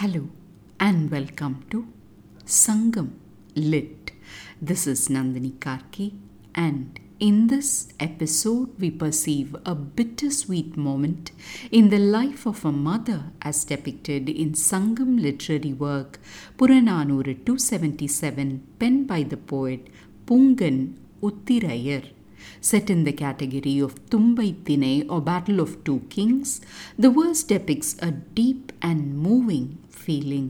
Hello and welcome to Sangam Lit. This is Nandini Karki, and in this episode, we perceive a bittersweet moment in the life of a mother as depicted in Sangam literary work Puranaanooru 277, penned by the poet Poonkan Uthiraiyaar. Set in the category of Tumbai Tine or Battle of Two Kings, the verse depicts a deep and moving feeling.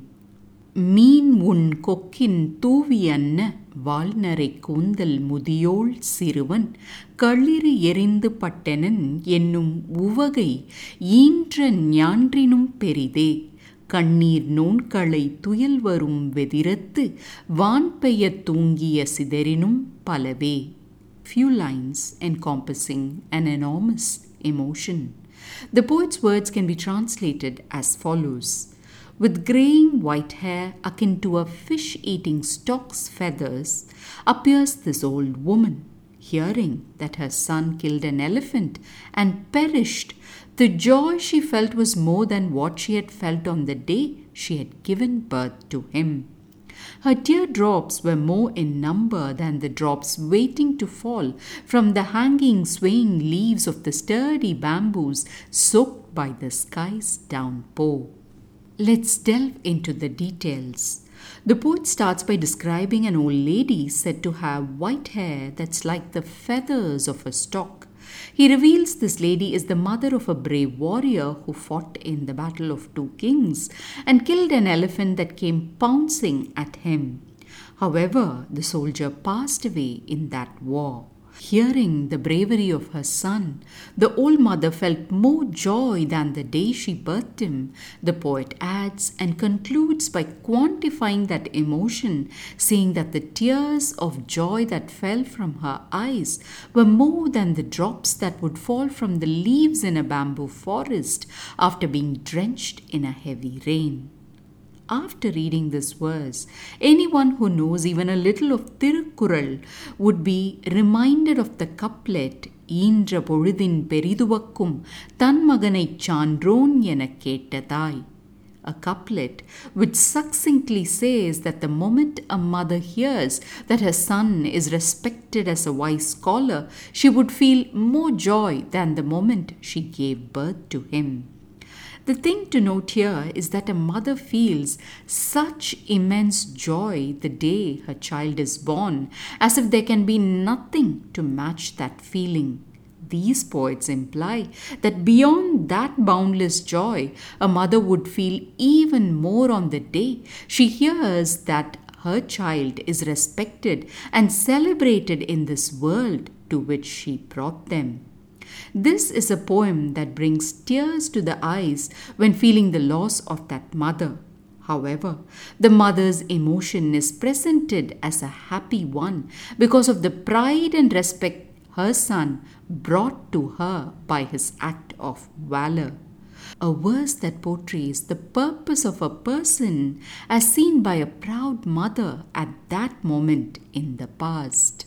மீன் உன் கொக்கின் தூவியன்ன வாழ்நரை கூந்தல் முதியோள் சிறுவன் களிறு எரிந்து பட்டனன் என்னும் உவகை ஈன்ற ஞான்றினும் பெரிதே கண்ணீர் நோன்களை துயல் வரும் வெதிரத்து வான்பெய தூங்கிய சிதறினும் பலவே few lines encompassing an enormous emotion. The poet's words can be translated as follows With graying white hair akin to a fish eating stock's feathers, appears this old woman. Hearing that her son killed an elephant and perished, the joy she felt was more than what she had felt on the day she had given birth to him. Her teardrops were more in number than the drops waiting to fall from the hanging, swaying leaves of the sturdy bamboos soaked by the sky's downpour. Let's delve into the details. The poet starts by describing an old lady said to have white hair that's like the feathers of a stork. He reveals this lady is the mother of a brave warrior who fought in the Battle of Two Kings and killed an elephant that came pouncing at him. However, the soldier passed away in that war. Hearing the bravery of her son, the old mother felt more joy than the day she birthed him. The poet adds and concludes by quantifying that emotion, saying that the tears of joy that fell from her eyes were more than the drops that would fall from the leaves in a bamboo forest after being drenched in a heavy rain After reading this verse, anyone who knows even a little of Tirukkural would be reminded of the couplet ஈன்ற பொழுதின் பெரிதுவக்கும் தன் மகனைச் சான்றோன் எனக் கேட்ட தாய் a couplet which succinctly says that the moment a mother hears that her son is respected as a wise scholar, she would feel more joy than the moment she gave birth to him. The thing to note here is that a mother feels such immense joy the day her child is born, as if there can be nothing to match that feeling. These poets imply that beyond that boundless joy, a mother would feel even more on the day she hears that her child is respected and celebrated in this world to which she brought them. This is a poem that brings tears to the eyes when feeling the loss of that mother. However, the mother's emotion is presented as a happy one because of the pride and respect her son brought to her by his act of valor. A verse that portrays the purpose of a person as seen by a proud mother at that moment in the past.